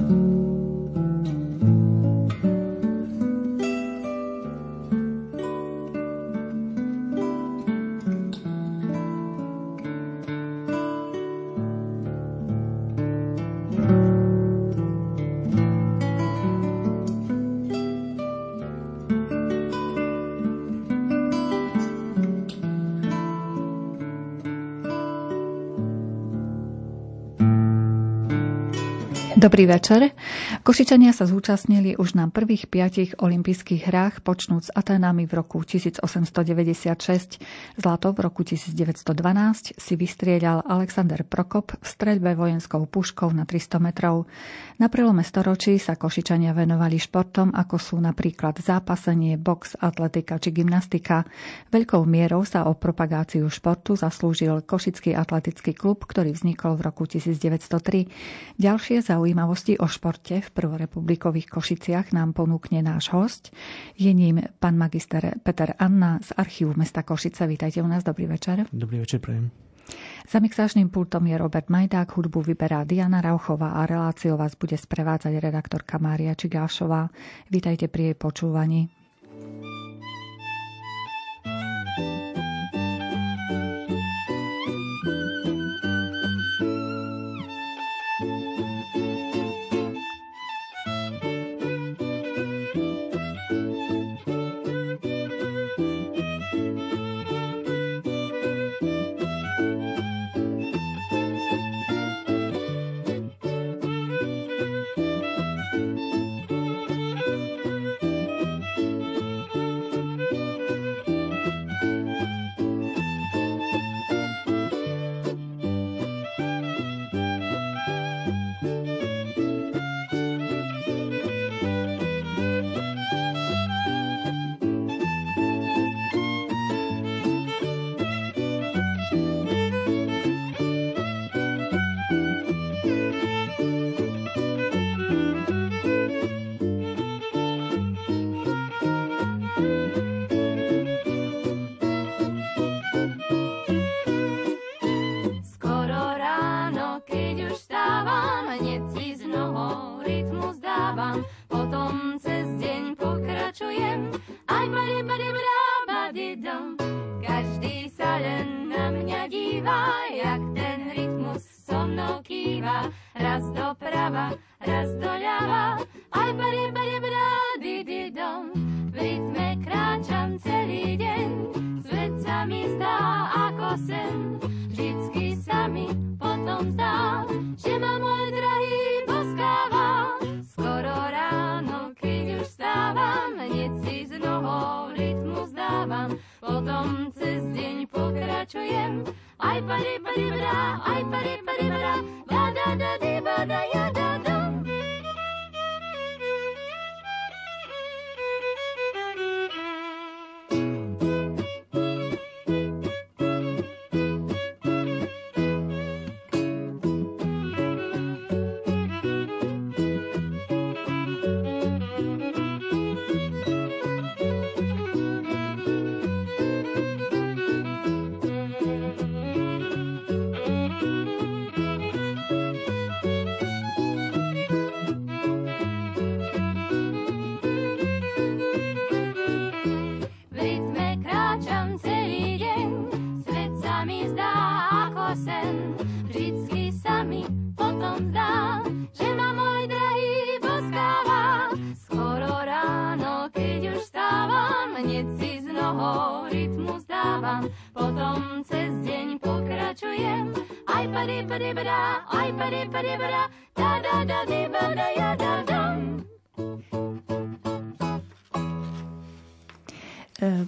you. Dobrý večer. Košičania sa zúčastnili už na prvých piatich olympijských hrách, počnúc Atenami v roku 1896. Zlato v roku 1912 si vystrieľal Alexander Prokop v streľbe vojenskou puškou na 300 metrov. Na prelome storočí sa Košičania venovali športom, ako sú napríklad zápasenie, box, atletika či gymnastika. Veľkou mierou sa o propagáciu športu zaslúžil Košický atletický klub, ktorý vznikol v roku 1903. Ďalšie zaujímavosti o športe v prvorepublikových Košiciach nám ponúkne náš host. Je ním pán magister Peter Anna z archívu mesta Košice. Vítajte u nás, dobrý večer. Dobrý večer, prejem. Za mixážnym pultom je Robert Majdák, hudbu vyberá Diana Rauchová a reláciu vás bude sprevádzať redaktorka Mária Čigášová. Vítajte pri jej počúvaní.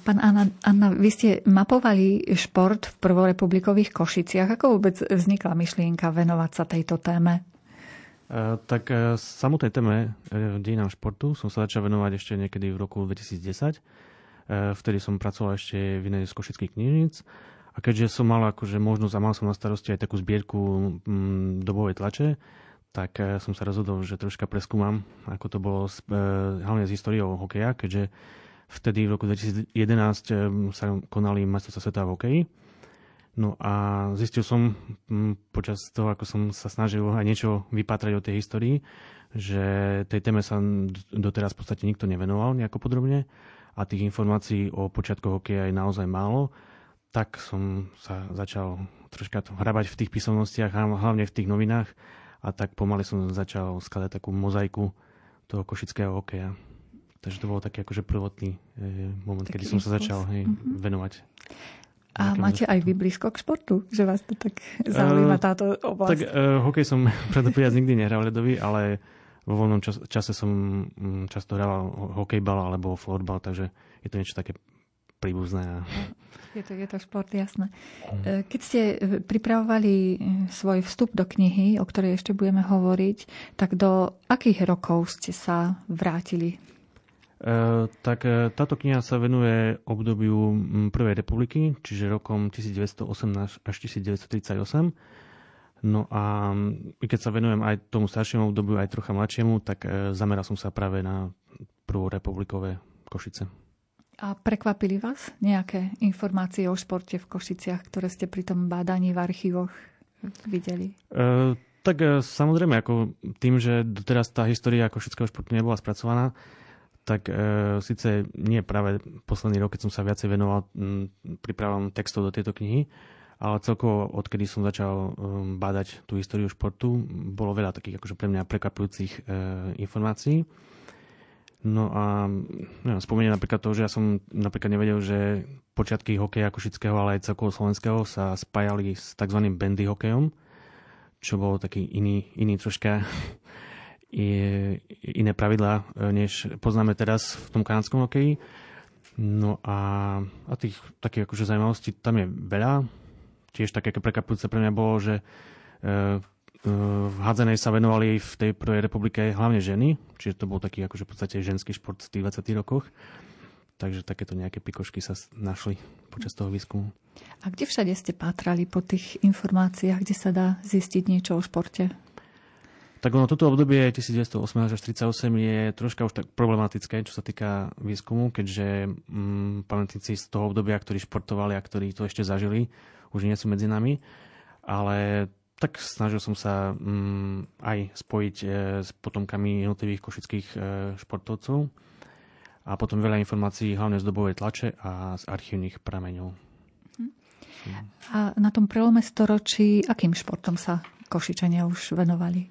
Pán Anna, Anna, vy ste mapovali šport v prvorepublikových Košiciach. Ako vôbec vznikla myšlienka venovať sa tejto téme? Uh, tak uh, samotnej téme uh, dejinám športu som sa začal venovať ešte niekedy v roku 2010. Uh, vtedy som pracoval ešte v inej z košických knižníc. A keďže som mal akože možnosť a mal som na starosti aj takú zbierku um, dobovej tlače, tak uh, som sa rozhodol, že troška preskúmam, ako to bolo uh, hlavne s históriou hokeja, keďže Vtedy v roku 2011 sa konali majstrovstvá sveta v hokeji. No a zistil som počas toho, ako som sa snažil aj niečo vypatrať o tej histórii, že tej téme sa doteraz v podstate nikto nevenoval nejako podrobne a tých informácií o počiatkoch hokeja je naozaj málo, tak som sa začal troška hrabať v tých písomnostiach, hlavne v tých novinách a tak pomaly som začal skladať takú mozaiku toho košického hokeja. Takže to bol taký akože prvotný e, moment, taký kedy som sa začal hej, mm-hmm. venovať. A máte aj vy blízko k športu? Že vás to tak zaujíma táto oblasť? Tak uh, hokej som predpovedať nikdy nehral ledový, ale vo voľnom čas, čase som um, často hral hokejbal alebo florbal, takže je to niečo také príbuzné. Je to, je to šport, jasné. Mhm. Keď ste e, pripravovali e, svoj vstup do knihy, o ktorej ešte budeme hovoriť, tak do akých rokov ste sa vrátili E, tak e, táto kniha sa venuje obdobiu Prvej republiky, čiže rokom 1918 až 1938. No a keď sa venujem aj tomu staršiemu obdobiu, aj trocha mladšiemu, tak e, zameral som sa práve na prvú republikové Košice. A prekvapili vás nejaké informácie o športe v Košiciach, ktoré ste pri tom bádaní v archívoch videli? E, tak samozrejme, ako tým, že doteraz tá história košického športu nebola spracovaná, tak e, síce nie práve posledný rok, keď som sa viacej venoval m, prípravom textov do tejto knihy, ale celkovo odkedy som začal e, bádať tú históriu športu, bolo veľa takých akože pre mňa prekvapujúcich e, informácií. No a neviem, spomeniem napríklad to, že ja som napríklad nevedel, že počiatky hokeja košického, ale aj celkovo slovenského sa spájali s tzv. bandy hokejom, čo bol taký iný, iný troška iné pravidlá, e, než poznáme teraz v tom kanadskom hokeji. No a, a tých takých akože zaujímavostí tam je veľa. Tiež také prekapujúce pre mňa bolo, že e, v hádzanej sa venovali v tej prvej republike hlavne ženy, čiže to bol taký akože v podstate ženský šport v tých 20 rokoch. Takže takéto nejaké pikošky sa našli počas toho výskumu. A kde všade ste pátrali po tých informáciách, kde sa dá zistiť niečo o športe? Tak ono toto obdobie 1918 až 1938 je troška už tak problematické, čo sa týka výskumu, keďže mm, pamätníci z toho obdobia, ktorí športovali a ktorí to ešte zažili, už nie sú medzi nami. Ale tak snažil som sa mm, aj spojiť e, s potomkami jednotlivých košických e, športovcov a potom veľa informácií hlavne z dobovej tlače a z archívnych prameňov. A na tom prelome storočí, akým športom sa Košičania už venovali?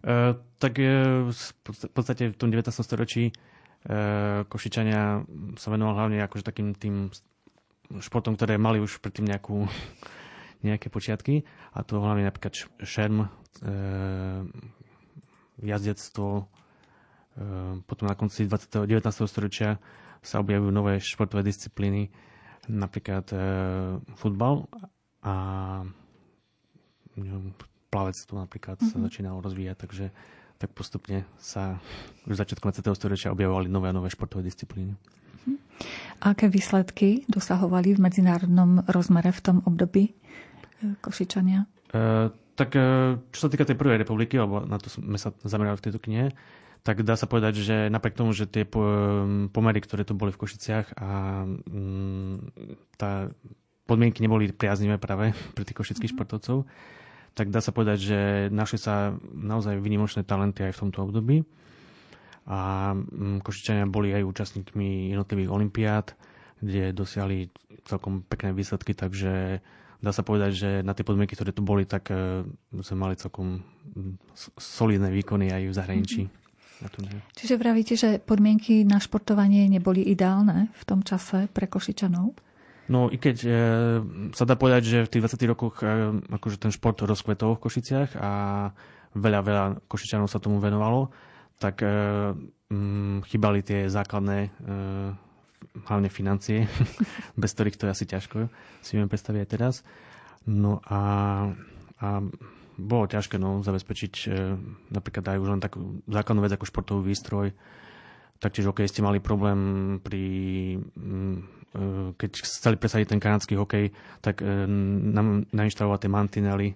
Uh, tak uh, v podstate v tom 19. storočí uh, Košičania sa venovali hlavne akože takým tým športom, ktoré mali už predtým nejakú, nejaké počiatky. A to hlavne napríklad šerm, uh, jazdectvo. Uh, potom na konci 20. 19. storočia sa objavujú nové športové disciplíny, napríklad uh, futbal a neviem, plavectvo napríklad mm-hmm. sa mhm. začínalo rozvíjať, takže tak postupne sa už začiatkom 20. storočia objavovali nové a nové športové disciplíny. Mm-hmm. Aké výsledky dosahovali v medzinárodnom rozmere v tom období e, Košičania? E, tak e, čo sa týka tej prvej republiky, alebo na to sme sa zamerali v tejto knihe, tak dá sa povedať, že napriek tomu, že tie pomery, ktoré tu boli v Košiciach a mm, tá podmienky neboli priaznivé práve pre tých košických mm-hmm. športovcov, tak dá sa povedať, že našli sa naozaj vynimočné talenty aj v tomto období. A mm, Košičania boli aj účastníkmi jednotlivých olimpiád, kde dosiahli celkom pekné výsledky, takže dá sa povedať, že na tie podmienky, ktoré tu boli, tak e, sme mali celkom mm, solidné výkony aj v zahraničí. Mm-hmm. Čiže vravíte, že podmienky na športovanie neboli ideálne v tom čase pre Košičanov? No i keď e, sa dá povedať, že v tých 20 rokoch e, akože ten šport rozkvetol v Košiciach a veľa, veľa Košičanov sa tomu venovalo, tak e, m, chýbali tie základné e, hlavne financie, bez ktorých to je asi ťažko si viem predstaviť aj teraz. No a, a bolo ťažké no, zabezpečiť e, napríklad aj už len takú základnú vec ako športový výstroj. Taktiež ste mali problém pri m, E, keď chceli presadiť ten kanadský hokej, tak e, nám nainštalovať tie mantinely.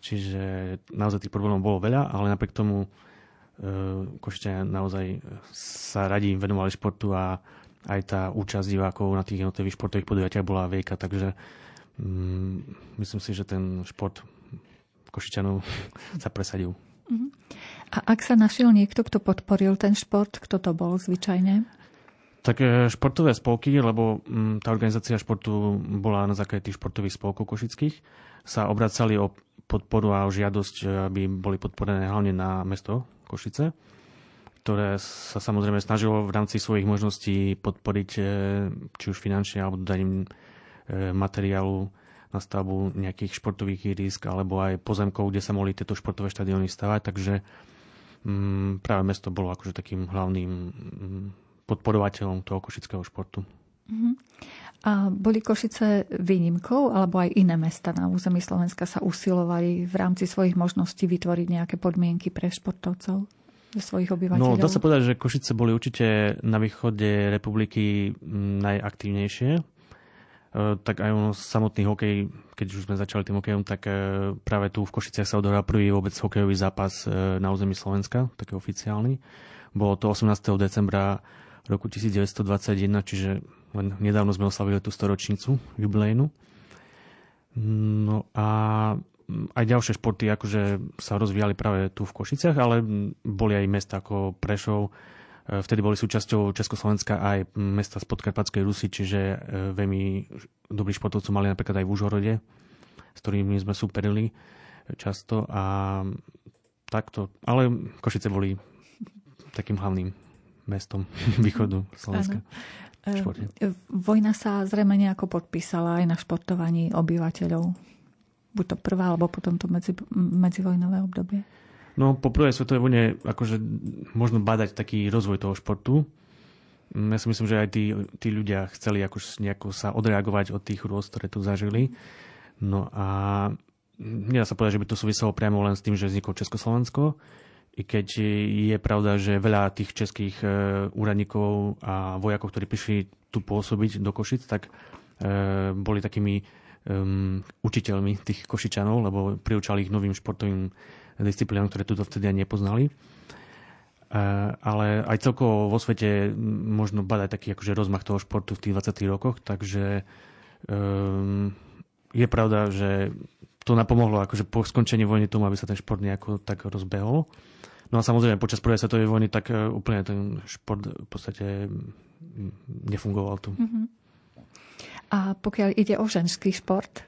Čiže naozaj tých problémov bolo veľa, ale napriek tomu e, Košičania naozaj sa radi venovali športu a aj tá účasť divákov na tých jednotlivých športových podujatiach bola veľká, takže myslím si, že ten šport Košičanov sa presadil. Uh-huh. A ak sa našiel niekto, kto podporil ten šport, kto to bol zvyčajne? Tak e, športové spolky, lebo tá organizácia športu bola na základe tých športových spolkov košických, sa obracali o podporu a o žiadosť, e, aby boli podporené hlavne na mesto Košice, ktoré sa samozrejme snažilo v rámci svojich možností podporiť e, či už finančne alebo daním materiálu na stavbu nejakých športových ihrisk alebo aj pozemkov, kde sa mohli tieto športové štadióny stavať. Takže mm, práve mesto bolo akože takým hlavným mm, podporovateľom toho košického športu. Uh-huh. A boli Košice výnimkou, alebo aj iné mesta na území Slovenska sa usilovali v rámci svojich možností vytvoriť nejaké podmienky pre športovcov? Svojich obyvateľov? No, dá sa povedať, že Košice boli určite na východe republiky najaktívnejšie. E, tak aj ono samotný hokej, keď už sme začali tým hokejom, tak e, práve tu v Košiciach sa odohral prvý vôbec hokejový zápas e, na území Slovenska, taký oficiálny. Bolo to 18. decembra roku 1921, čiže len nedávno sme oslavili tú storočnicu jubilejnu. No a aj ďalšie športy akože sa rozvíjali práve tu v Košiciach, ale boli aj mesta ako Prešov, e, vtedy boli súčasťou Československa aj mesta z Podkarpatskej Rusy, čiže e, veľmi dobrých športovcov mali napríklad aj v Užhorode, s ktorými sme superili často a takto. Ale Košice boli takým hlavným mestom východu Slovenska. E, vojna sa zrejme nejako podpísala aj na športovaní obyvateľov. Buď to prvá, alebo potom to medzi, medzivojnové obdobie. No, po prvej svetovej vojne akože možno badať taký rozvoj toho športu. Ja si myslím, že aj tí, tí ľudia chceli akož nejako sa odreagovať od tých rôst, ktoré tu zažili. No a nedá sa povedať, že by to súviselo priamo len s tým, že vzniklo Československo, i keď je pravda, že veľa tých českých e, úradníkov a vojakov, ktorí prišli tu pôsobiť do Košic, tak e, boli takými um, učiteľmi tých Košičanov, lebo priučali ich novým športovým disciplínám, ktoré tu vtedy ani nepoznali. Uh, ale aj celkovo vo svete možno badať taký akože rozmach toho športu v tých 20. rokoch, takže um, je pravda, že to napomohlo akože po skončení vojny tomu, aby sa ten šport nejako tak rozbehol. No a samozrejme, počas prvej svetovej vojny tak e, úplne ten šport v podstate nefungoval tu. Uh-huh. A pokiaľ ide o ženský šport,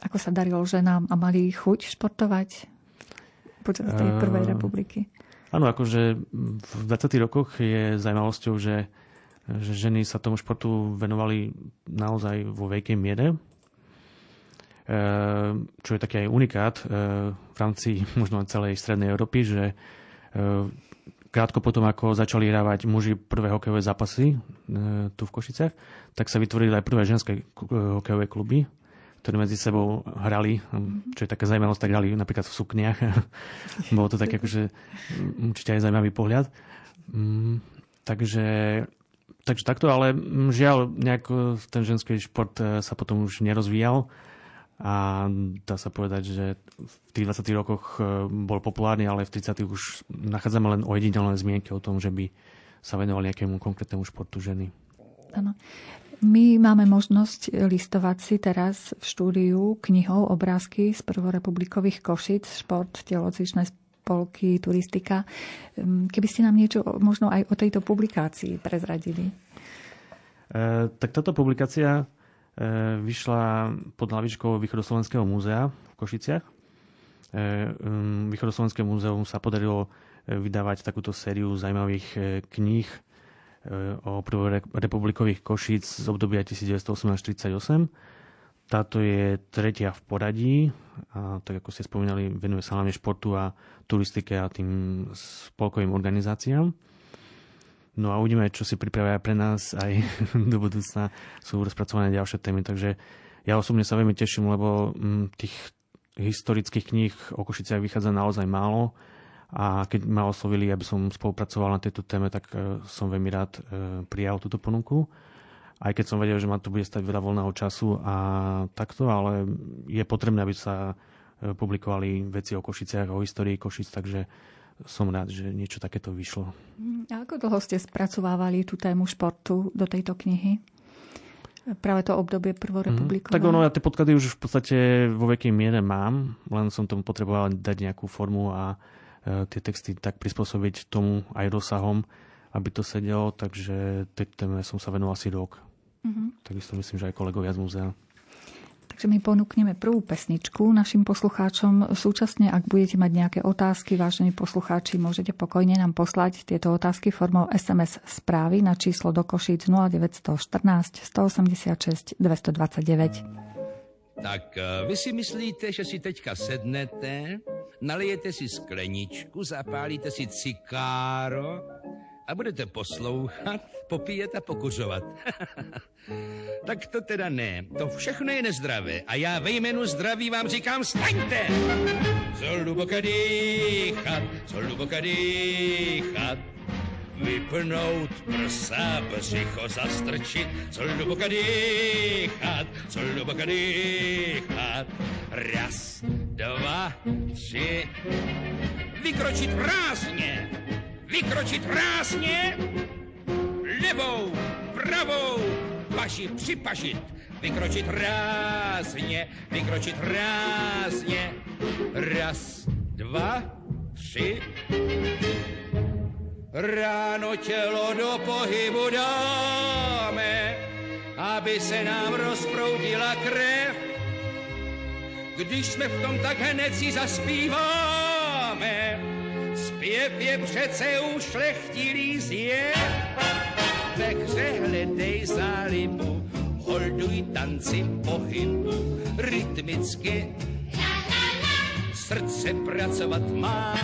ako sa darilo ženám a mali chuť športovať počas tej e, prvej republiky? Áno, akože v 20. rokoch je zaujímavosťou, že, že ženy sa tomu športu venovali naozaj vo veľkej miere. E, čo je taký aj unikát v rámci možno celej strednej Európy, že krátko potom, ako začali hrávať muži prvé hokejové zápasy e, tu v Košicech, tak sa vytvorili aj prvé ženské hokejové kluby, ktoré medzi sebou hrali, čo je taká zaujímavosť, tak hrali napríklad v sukniach. Bolo to tak akože určite aj zaujímavý pohľad. Mm, takže, takže takto, ale žiaľ, nejak ten ženský šport e, sa potom už nerozvíjal a dá sa povedať, že v tých 20 rokoch e, bol populárny, ale v 30 už nachádzame len ojedinelné zmienky o tom, že by sa venovali nejakému konkrétnemu športu ženy. Áno. My máme možnosť listovať si teraz v štúdiu knihou obrázky z prvorepublikových Košic, šport, telocvičné spolky, turistika. Keby ste nám niečo možno aj o tejto publikácii prezradili. E, tak táto publikácia vyšla pod hlavičkou Východoslovenského múzea v Košiciach. E, um, Východoslovenské múzeum sa podarilo e, vydávať takúto sériu zaujímavých kníh o prvorepublikových Košíc z obdobia 1918-38. Táto je tretia v poradí a tak ako ste spomínali, venuje sa hlavne športu a turistike a tým spolkovým organizáciám. No a uvidíme, čo si pripravia pre nás aj do budúcna. Sú rozpracované ďalšie témy, takže ja osobne sa veľmi teším, lebo mm, tých historických kníh o Košiciach vychádza naozaj málo a keď ma oslovili, aby som spolupracoval na tejto téme, tak e, som veľmi rád e, prijal túto ponuku. Aj keď som vedel, že ma to bude stať veľa voľného času a takto, ale je potrebné, aby sa e, publikovali veci o Košiciach, o histórii Košic, takže som rád, že niečo takéto vyšlo. A ako dlho ste spracovávali tú tému športu do tejto knihy? Práve to obdobie prvorepublikové. Mm, tak ono, ja tie podklady už v podstate vo veľkej miere mám, len som tomu potreboval dať nejakú formu a e, tie texty tak prispôsobiť tomu aj rozsahom, aby to sedelo, takže tej téme som sa venoval asi rok. Mm-hmm. Takisto myslím, že aj kolegovia z múzea. Takže my ponúkneme prvú pesničku našim poslucháčom. Súčasne, ak budete mať nejaké otázky, vážení poslucháči, môžete pokojne nám poslať tieto otázky formou SMS správy na číslo do Košíc 0914 186 229. Tak eh, vy si myslíte, že si teďka sednete, nalijete si skleničku, zapálíte si cikáro a budete poslouchat, popíjet a pokuřovat. tak to teda ne, to všechno je nezdravé a já ve jménu zdraví vám říkám staňte! Zhluboka dýchat, zhluboka dýchat, vypnout prsa, břicho zastrčit, zhluboka dýchat, zhluboka dýchat. Raz, dva, tři, vykročit rázně, vykročit rázně, levou, pravou, paži připažit, vykročit rázně, vykročit rázně. Raz, dva, tři. Ráno tělo do pohybu dáme, aby se nám rozproudila krev. Když jsme v tom, tak hned si zaspíváme Zpěv je přece ušlechtilý zjev. Ve hře hledej zálibu, holduj tanci pohybu, rytmicky srdce pracovat má.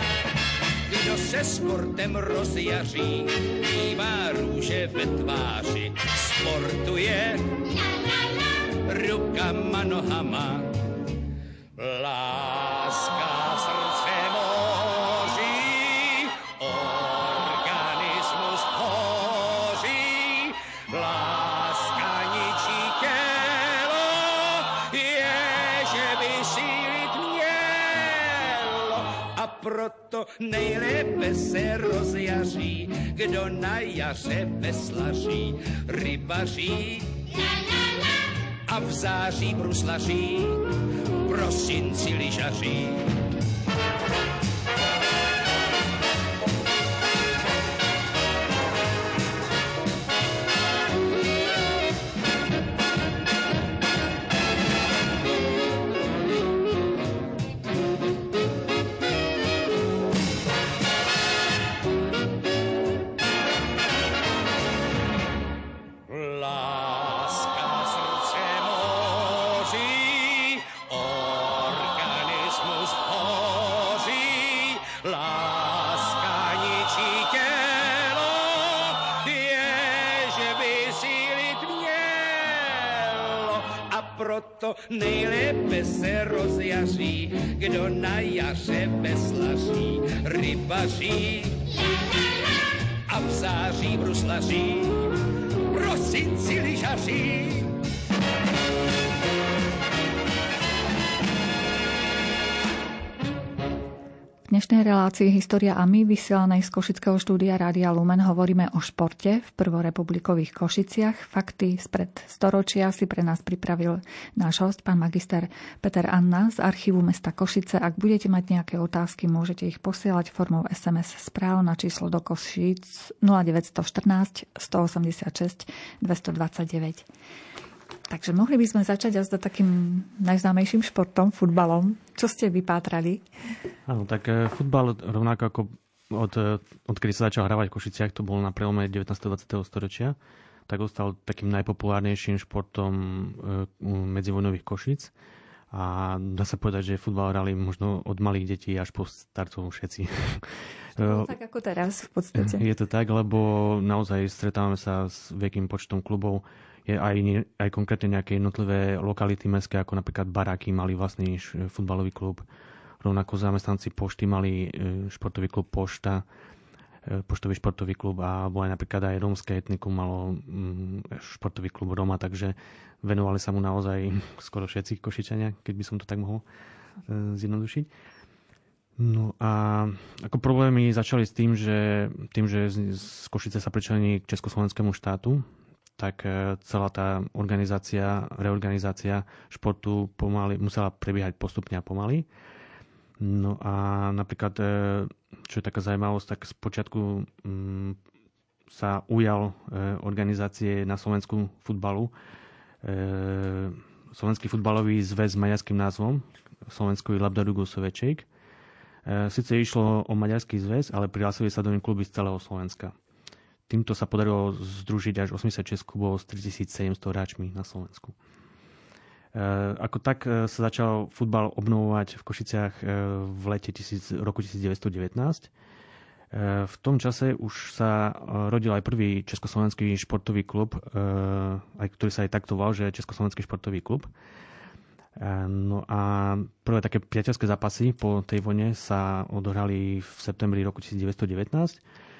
Kdo se sportem rozjaří, mývá růže ve tváři, sportuje rukama, nohama. Láska proto nejlépe se rozjaří, kdo na jaře veslaří, rybaří a v září bruslaří, prosinci lyžaří. Kdo na jaře veslaří, rybaří a v září bruslaří, prosinci lyžaří. Relácii História a my, vysielanej z Košického štúdia Rádia Lumen, hovoríme o športe v prvorepublikových Košiciach. Fakty spred storočia si pre nás pripravil náš host, pán magister Peter Anna z archívu mesta Košice. Ak budete mať nejaké otázky, môžete ich posielať formou SMS správ na číslo do Košíc 0914 186 229. Takže mohli by sme začať s takým najznámejším športom, futbalom. Čo ste vypátrali? Áno, tak e, futbal rovnako ako od, e, odkedy sa začal hravať v Košiciach, to bolo na prelome 19. 20. storočia, tak ostal takým najpopulárnejším športom e, medzivojnových Košic. A dá sa povedať, že futbal hrali možno od malých detí až po starcov všetci. No, tak ako teraz v podstate. Je to tak, lebo naozaj stretávame sa s veľkým počtom klubov je aj, aj konkrétne nejaké jednotlivé lokality mestské, ako napríklad Baráky mali vlastný futbalový klub. Rovnako zamestnanci pošty mali e, športový klub Pošta, e, poštový športový klub a bolo aj napríklad aj rómske etnikum malo mm, športový klub Roma, takže venovali sa mu naozaj skoro všetci košičania, keď by som to tak mohol e, zjednodušiť. No a ako problémy začali s tým, že, tým, že z Košice sa pričlení k Československému štátu, tak celá tá organizácia, reorganizácia športu pomaly, musela prebiehať postupne a pomaly. No a napríklad, čo je taká zaujímavosť, tak z počiatku mm, sa ujal organizácie na Slovensku futbalu Slovenský futbalový zväz s maďarským názvom Slovenský Labdarugo Soveček. Sice išlo o maďarský zväz, ale prihlásili sa do ním kluby z celého Slovenska. Týmto sa podarilo združiť až 86 klubov s 3700 hráčmi na Slovensku. Ako tak sa začal futbal obnovovať v Košiciach v lete roku 1919. V tom čase už sa rodil aj prvý československý športový klub, aj ktorý sa aj takto volal, že Československý športový klub. No a prvé také priateľské zápasy po tej vojne sa odohrali v septembri roku 1919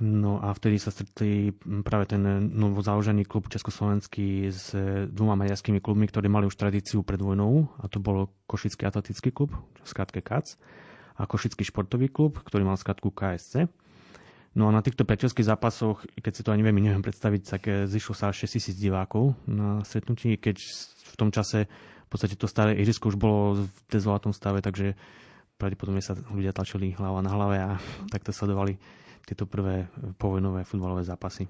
No a vtedy sa stretli práve ten novozaložený klub Československý s dvoma maďarskými klubmi, ktorí mali už tradíciu pred vojnou. A to bol Košický atletický klub, skratke KAC, a Košický športový klub, ktorý mal skratku KSC. No a na týchto priateľských zápasoch, keď si to ani veľmi neviem predstaviť, tak eh, zišlo sa 6 tisíc divákov na stretnutí, keď v tom čase v podstate to staré ihrisko už bolo v dezolatom stave, takže pravdepodobne sa ľudia tlačili hlava na hlave a takto sledovali tieto prvé povojnové futbalové zápasy.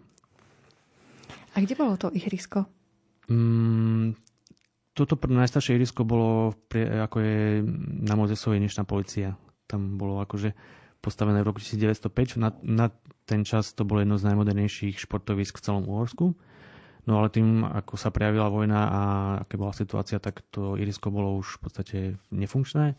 A kde bolo to ihrisko? Mm, toto najstaršie ihrisko bolo, ako je na Mozesovej dnešná policia. Tam bolo akože postavené v roku 1905. Na, na ten čas to bolo jedno z najmodernejších športovisk v celom Uhorsku. No ale tým, ako sa prejavila vojna a aká bola situácia, tak to ihrisko bolo už v podstate nefunkčné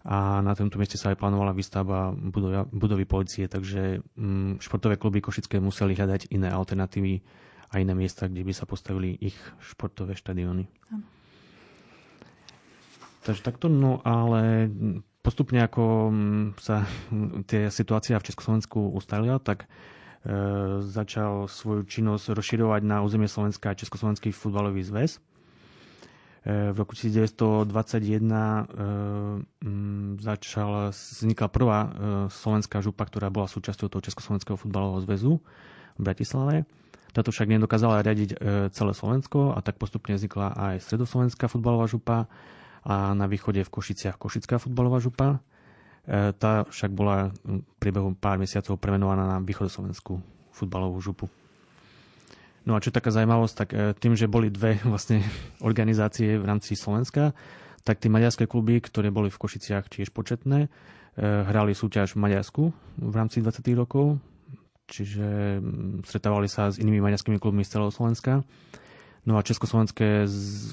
a na tomto mieste sa aj plánovala výstavba budovy, budovy policie, takže mm, športové kluby Košické museli hľadať iné alternatívy a iné miesta, kde by sa postavili ich športové štadióny. Takže takto, no ale postupne ako mm, sa tie situácia v Československu ustalila, tak e, začal svoju činnosť rozširovať na územie Slovenska Československý futbalový zväz v roku 1921 e, mm, začal, vznikla prvá e, slovenská župa, ktorá bola súčasťou toho Československého futbalového zväzu v Bratislave. Táto však nedokázala riadiť e, celé Slovensko a tak postupne vznikla aj Stredoslovenská futbalová župa a na východe v Košiciach Košická futbalová župa. Tá však bola v priebehu pár mesiacov premenovaná na východoslovenskú futbalovú župu. No a čo taká zaujímavosť, tak e, tým, že boli dve vlastne organizácie v rámci Slovenska, tak tie maďarské kluby, ktoré boli v Košiciach tiež početné, e, hrali súťaž v Maďarsku v rámci 20. rokov, čiže stretávali sa s inými maďarskými klubmi z celého Slovenska. No a československé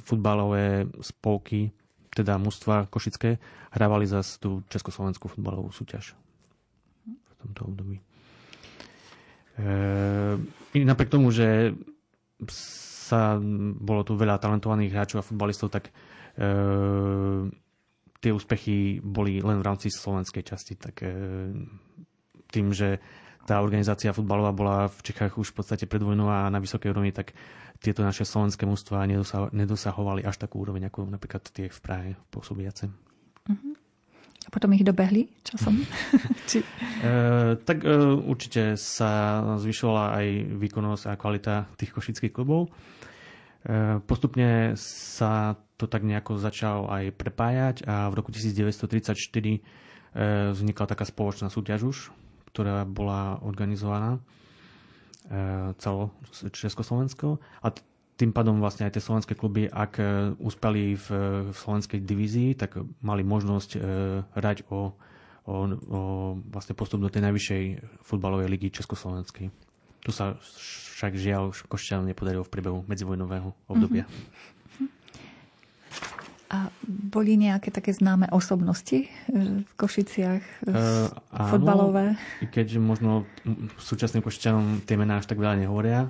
futbalové spolky, teda mužstva košické, hrávali zase tú československú futbalovú súťaž v tomto období. E, napriek tomu, že sa, bolo tu veľa talentovaných hráčov a futbalistov, tak e, tie úspechy boli len v rámci slovenskej časti. Tak e, tým, že tá organizácia futbalová bola v Čechách už v podstate predvojnová a na vysokej úrovni, tak tieto naše slovenské mústva nedosahovali až takú úroveň, ako napríklad tie v Prahe pôsobiace. A potom ich dobehli časom? Či... E, tak e, určite sa zvyšovala aj výkonnosť a kvalita tých košických klubov. E, postupne sa to tak nejako začal aj prepájať a v roku 1934 e, vznikla taká spoločná súťaž už, ktorá bola organizovaná e, celo Československo. A tým pádom vlastne aj tie slovenské kluby, ak e, uspeli v, v slovenskej divízii, tak mali možnosť e, hrať o, o, o vlastne postup do tej najvyššej futbalovej ligy Československej. Tu sa však žiaľ Košťan nepodarilo v priebehu medzivojnového obdobia. Mm-hmm. A boli nejaké také známe osobnosti e, v Košiciach uh, futbalové? I keď možno súčasným Košťanom tie mená až tak veľa nehovoria,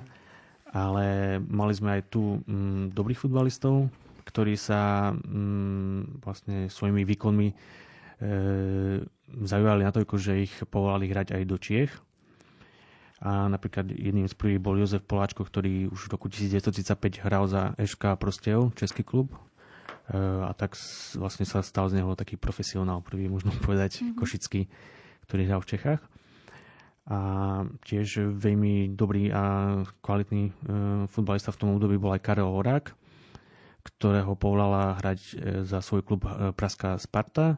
ale mali sme aj tu mm, dobrých futbalistov, ktorí sa mm, vlastne svojimi výkonmi e, zaujali natoľko, že ich povolali hrať aj do Čiech. A napríklad jedným z prvých bol Jozef Poláčko, ktorý už v roku 1935 hral za Eška Prostev, český klub. E, a tak vlastne sa stal z neho taký profesionál, prvý možno povedať, mm-hmm. košický, ktorý hral v Čechách. A tiež veľmi dobrý a kvalitný futbalista v tom období bol aj Karel Horák, ktorého povolala hrať za svoj klub Pražská Sparta.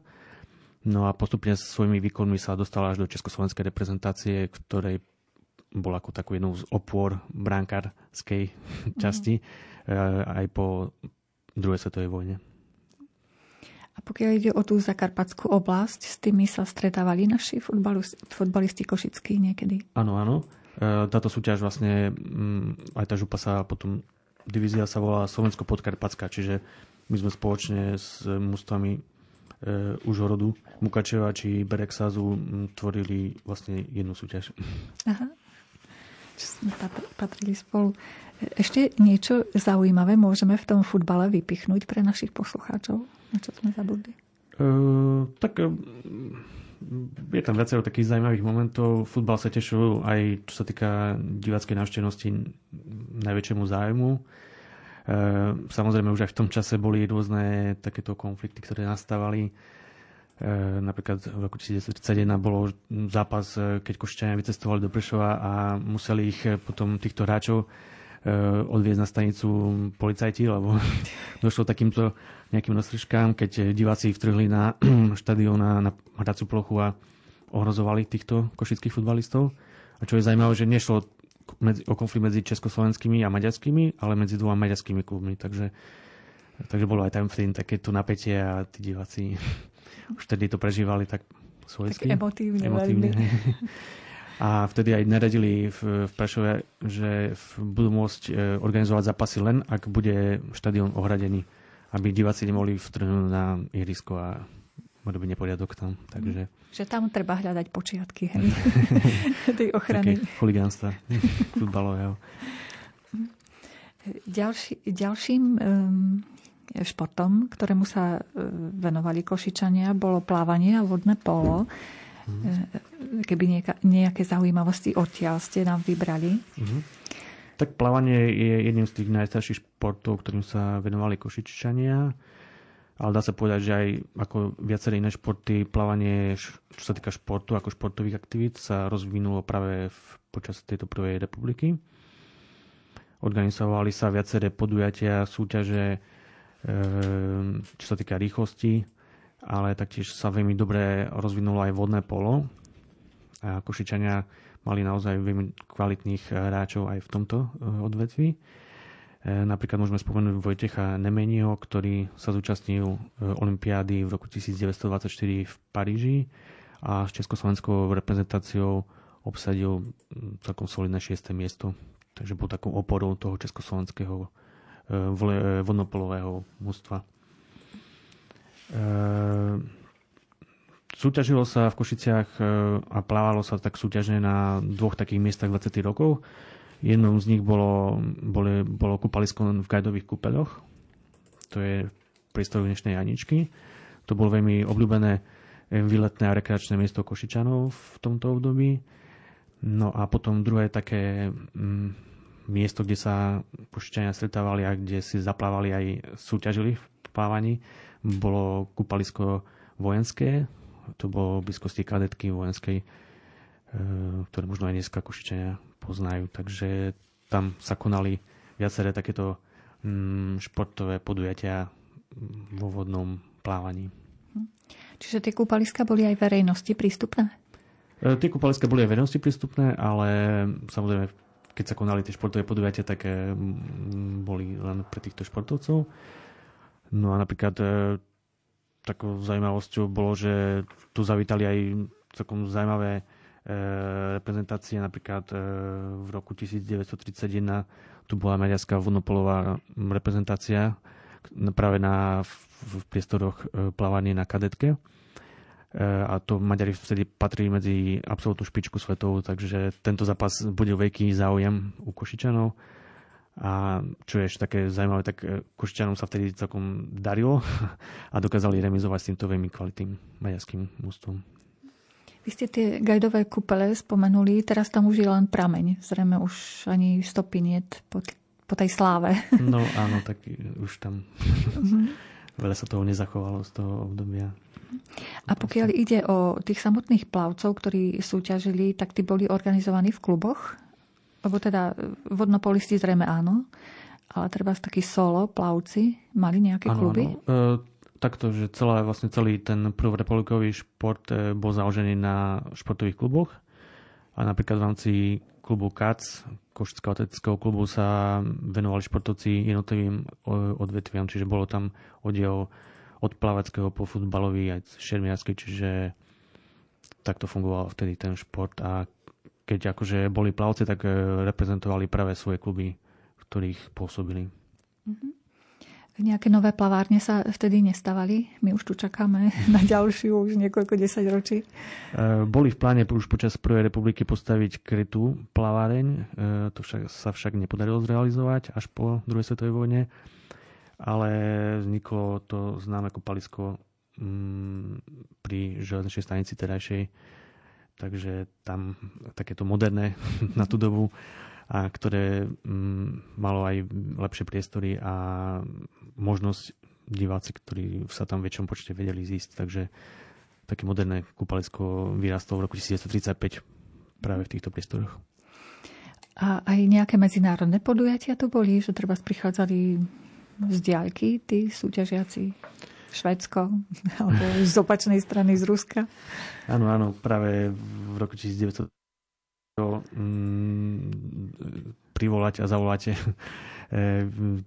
No a postupne s svojimi výkonmi sa dostala až do československej reprezentácie, ktorej bol ako takú jednou z opôr brankárskej časti mm. aj po druhej svetovej vojne. A pokiaľ ide o tú zakarpatskú oblasť, s tými sa stretávali naši futbalisti košickí niekedy? Áno, áno. E, táto súťaž vlastne, mm, aj tá župa sa potom, divízia sa volá Slovensko podkarpatská, čiže my sme spoločne s mústvami e, Užhorodu, Mukačeva či Bereksazu tvorili vlastne jednu súťaž. Aha sme patrili spolu. Ešte niečo zaujímavé môžeme v tom futbale vypichnúť pre našich poslucháčov? Na čo sme zabudli? Uh, tak je tam viacero takých zaujímavých momentov. Futbal sa tešil aj čo sa týka diváckej návštevnosti najväčšiemu zájmu. Samozrejme už aj v tom čase boli rôzne takéto konflikty, ktoré nastávali napríklad v roku 1931 bolo zápas, keď Košičania vycestovali do Prešova a museli ich potom týchto hráčov odviezť na stanicu policajti, lebo došlo takýmto nejakým roztržkám, keď diváci vtrhli na štadión na, na plochu a ohrozovali týchto košických futbalistov. A čo je zaujímavé, že nešlo medzi, o konflikt medzi československými a maďarskými, ale medzi dvoma maďarskými klubmi. Takže, takže bolo aj tam vtedy takéto napätie a tí diváci už vtedy to prežívali tak svojsky. Tak emotívne. emotívne. A vtedy aj naradili v, v Prešove, že budú môcť e, organizovať zápasy len, ak bude štadión ohradený, aby diváci nemohli vtrhnúť na ihrisko a robiť neporiadok tam. Takže... Že tam treba hľadať počiatky hej? tej ochrany. Také huligánstva futbalového. Ďalší, ďalším um, športom, ktorému sa e, venovali Košičania, bolo plávanie a vodné polo. Mm. Keby nieka, nejaké zaujímavosti odtiaľ ste nám vybrali. Mm. Tak plávanie je jedným z tých najstarších športov, ktorým sa venovali Košičania. Ale dá sa povedať, že aj ako viaceré iné športy, plávanie, čo sa týka športu, ako športových aktivít, sa rozvinulo práve v, počas tejto prvej republiky. Organizovali sa viaceré podujatia, súťaže, Ehm, čo sa týka rýchlosti, ale taktiež sa veľmi dobre rozvinulo aj vodné polo. A Košičania mali naozaj veľmi kvalitných hráčov aj v tomto eh, odvetvi. Eh, napríklad môžeme spomenúť Vojtecha Nemeniho, ktorý sa zúčastnil eh, Olympiády v roku 1924 v Paríži a s československou reprezentáciou obsadil hm, celkom solidné 6. miesto. Takže bol takou oporou toho československého vodnopolového mústva. E, súťažilo sa v Košiciach e, a plávalo sa tak súťažne na dvoch takých miestach 20 rokov. Jednou z nich bolo, bolo, bolo kúpalisko v gajdových kúpeľoch. To je priestor dnešnej Janičky. To bolo veľmi obľúbené e, výletné a rekreačné miesto Košičanov v tomto období. No a potom druhé také mm, miesto, kde sa pošičania stretávali a kde si zaplávali aj súťažili v plávaní, bolo kúpalisko vojenské, to bolo v blízkosti kadetky vojenskej, e, ktoré možno aj dneska Košičania poznajú. Takže tam sa konali viaceré takéto mm, športové podujatia vo vodnom plávaní. Čiže tie kúpaliska boli aj verejnosti prístupné? E, tie kúpaliska boli aj verejnosti prístupné, ale samozrejme keď sa konali tie športové podujatia, tak boli len pre týchto športovcov. No a napríklad e, takou zaujímavosťou bolo, že tu zavítali aj celkom zaujímavé e, reprezentácie, napríklad e, v roku 1931 tu bola maďarská vodnopolová reprezentácia práve na, v priestoroch plávanie na kadetke a to Maďari vtedy patrí medzi absolútnu špičku svetov, takže tento zápas bude veľký záujem u Košičanov. A čo je ešte také zaujímavé, tak e, Košičanom sa vtedy celkom darilo a dokázali remizovať s týmto veľmi kvalitným maďarským mústvom. Vy ste tie gajdové kúpele spomenuli, teraz tam už je len prameň. Zrejme už ani stopy niet po, po tej sláve. No áno, tak už tam mhm. veľa sa toho nezachovalo z toho obdobia. A pokiaľ ide o tých samotných plavcov, ktorí súťažili, tak tí boli organizovaní v kluboch? Lebo teda vodnopolisti zrejme áno, ale treba takí solo plavci mali nejaké ano, kluby? Ano. E, takto, že celé, vlastne celý ten prvorepublikový šport e, bol založený na športových kluboch a napríklad v rámci klubu KAC, Košického atletického klubu, sa venovali športovci jednotlivým odvetviam, čiže bolo tam oddiel od plaveckého po futbalový aj šermiarsky, čiže takto fungoval vtedy ten šport a keď akože boli plavci, tak e, reprezentovali práve svoje kluby, v ktorých pôsobili. Mm-hmm. Nejaké nové plavárne sa vtedy nestávali? My už tu čakáme na ďalšiu už niekoľko desať ročí. E, boli v pláne už počas Prvej republiky postaviť krytú plaváreň. E, to však, sa však nepodarilo zrealizovať až po druhej svetovej vojne ale vzniklo to známe palisko mm, pri železničnej stanici terajšej, takže tam takéto moderné na tú dobu, a ktoré mm, malo aj lepšie priestory a možnosť diváci, ktorí sa tam v väčšom počte vedeli zísť, takže také moderné kúpalisko vyrastlo v roku 1935 práve v týchto priestoroch. A aj nejaké medzinárodné podujatia tu boli, že treba prichádzali z diaľky tí súťažiaci? Švedsko alebo z opačnej strany z Ruska? Áno, áno, práve v roku 1900 mm, privolať a zavolať eh,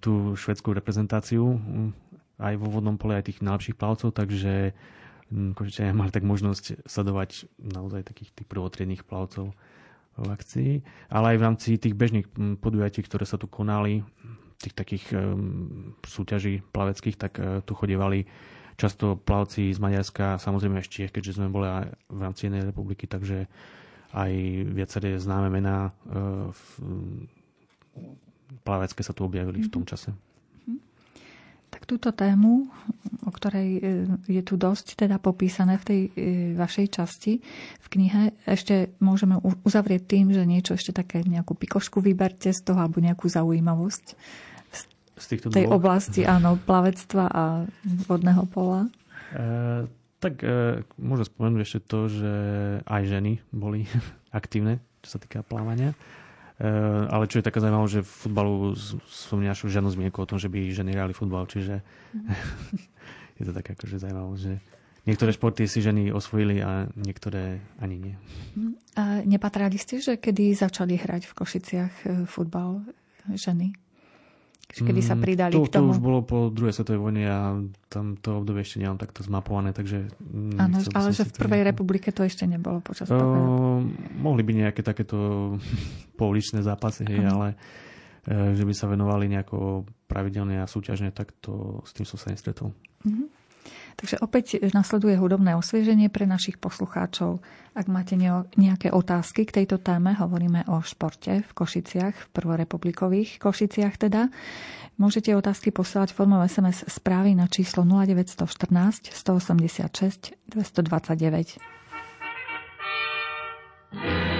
tú švedskú reprezentáciu mm, aj vo vodnom pole aj tých najlepších plavcov, takže mm, Košičania mali tak možnosť sledovať naozaj takých tých prvotriedných plavcov v akcii, ale aj v rámci tých bežných podujatí, ktoré sa tu konali, tých takých súťaží plaveckých, tak e, tu chodievali často plavci z Maďarska, samozrejme ešte, keďže sme boli aj v rámci jednej republiky, takže aj viaceré známe mená e, plavecké sa tu objavili mm-hmm. v tom mhm. čase. Tak túto tému, o ktorej e, je tu dosť teda popísané v tej vašej časti v knihe, ešte môžeme uzavrieť tým, že niečo ešte také, nejakú pikošku vyberte z toho alebo nejakú zaujímavosť z týchto tej dvoch. oblasti, áno, plavectva a vodného pola? E, tak e, môžem spomenúť ešte to, že aj ženy boli aktívne, čo sa týka plávania. E, ale čo je také zaujímavé, že v futbalu som nenašiel žiadnu zmienku o tom, že by ženy hrali futbal, čiže je to také akože zaujímavé, že niektoré športy si ženy osvojili a niektoré ani nie. A nepatrali ste, že kedy začali hrať v Košiciach futbal ženy? Kedy sa mm, pridali to, k tomu. To už bolo po druhej svetovej vojne a tam to obdobie ešte nemám takto zmapované, takže... Áno, ale že v prvej republike to ešte nebolo počas uh, Mohli by nejaké takéto pouličné zápasy, hej, ale uh, že by sa venovali nejako pravidelne a súťažne, tak to s tým som sa nestretol. Uh-huh. Takže opäť nasleduje hudobné osvieženie pre našich poslucháčov. Ak máte nejaké otázky k tejto téme, hovoríme o športe v Košiciach, v prvorepublikových Košiciach teda, môžete otázky posielať formou SMS správy na číslo 0914 186 229.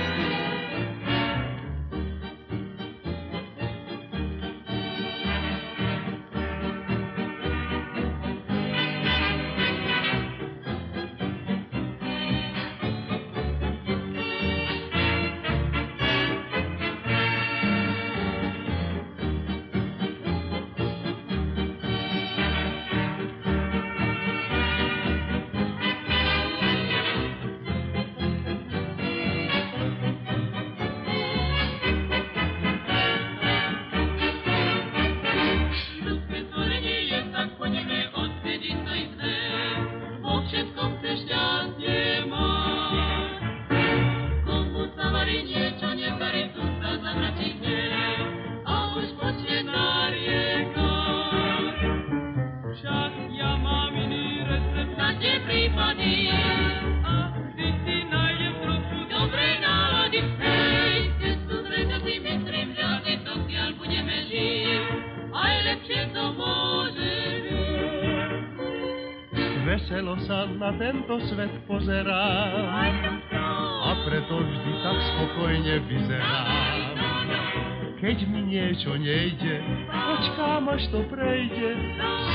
keď mi niečo nejde, počkám až to prejde,